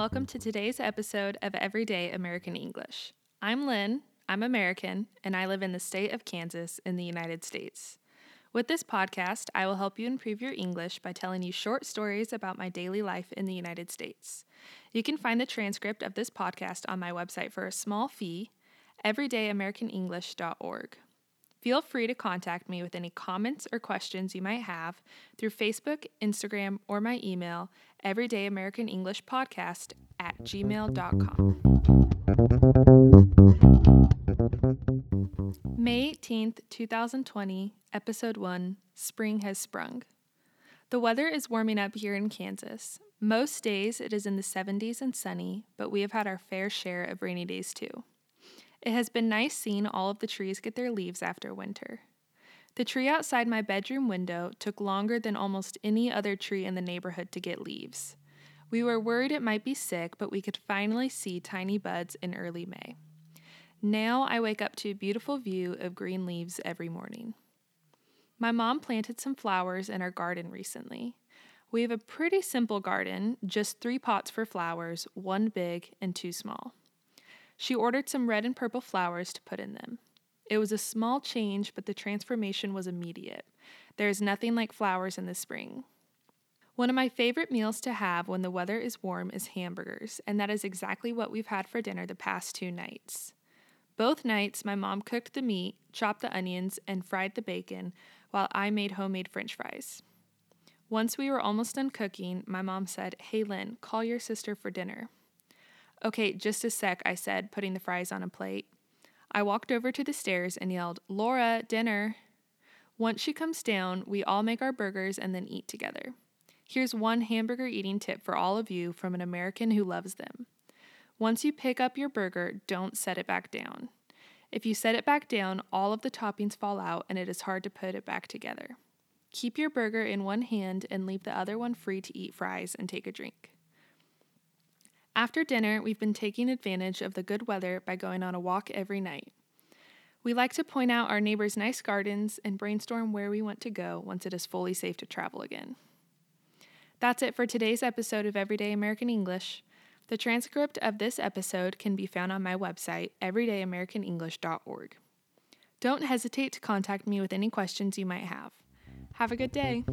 welcome to today's episode of Everyday American English. I'm Lynn, I'm American, and I live in the state of Kansas in the United States. With this podcast, I will help you improve your English by telling you short stories about my daily life in the United States. You can find the transcript of this podcast on my website for a small fee, everydayamericanenglish.org. Feel free to contact me with any comments or questions you might have through Facebook, Instagram, or my email, Everyday American English Podcast at gmail.com. May 18th, 2020, Episode 1 Spring Has Sprung. The weather is warming up here in Kansas. Most days it is in the 70s and sunny, but we have had our fair share of rainy days too. It has been nice seeing all of the trees get their leaves after winter. The tree outside my bedroom window took longer than almost any other tree in the neighborhood to get leaves. We were worried it might be sick, but we could finally see tiny buds in early May. Now I wake up to a beautiful view of green leaves every morning. My mom planted some flowers in our garden recently. We have a pretty simple garden, just three pots for flowers, one big and two small. She ordered some red and purple flowers to put in them. It was a small change, but the transformation was immediate. There is nothing like flowers in the spring. One of my favorite meals to have when the weather is warm is hamburgers, and that is exactly what we've had for dinner the past two nights. Both nights, my mom cooked the meat, chopped the onions, and fried the bacon, while I made homemade french fries. Once we were almost done cooking, my mom said, Hey Lynn, call your sister for dinner. Okay, just a sec, I said, putting the fries on a plate. I walked over to the stairs and yelled, Laura, dinner. Once she comes down, we all make our burgers and then eat together. Here's one hamburger eating tip for all of you from an American who loves them. Once you pick up your burger, don't set it back down. If you set it back down, all of the toppings fall out and it is hard to put it back together. Keep your burger in one hand and leave the other one free to eat fries and take a drink. After dinner, we've been taking advantage of the good weather by going on a walk every night. We like to point out our neighbors' nice gardens and brainstorm where we want to go once it is fully safe to travel again. That's it for today's episode of Everyday American English. The transcript of this episode can be found on my website, everydayamericanenglish.org. Don't hesitate to contact me with any questions you might have. Have a good day.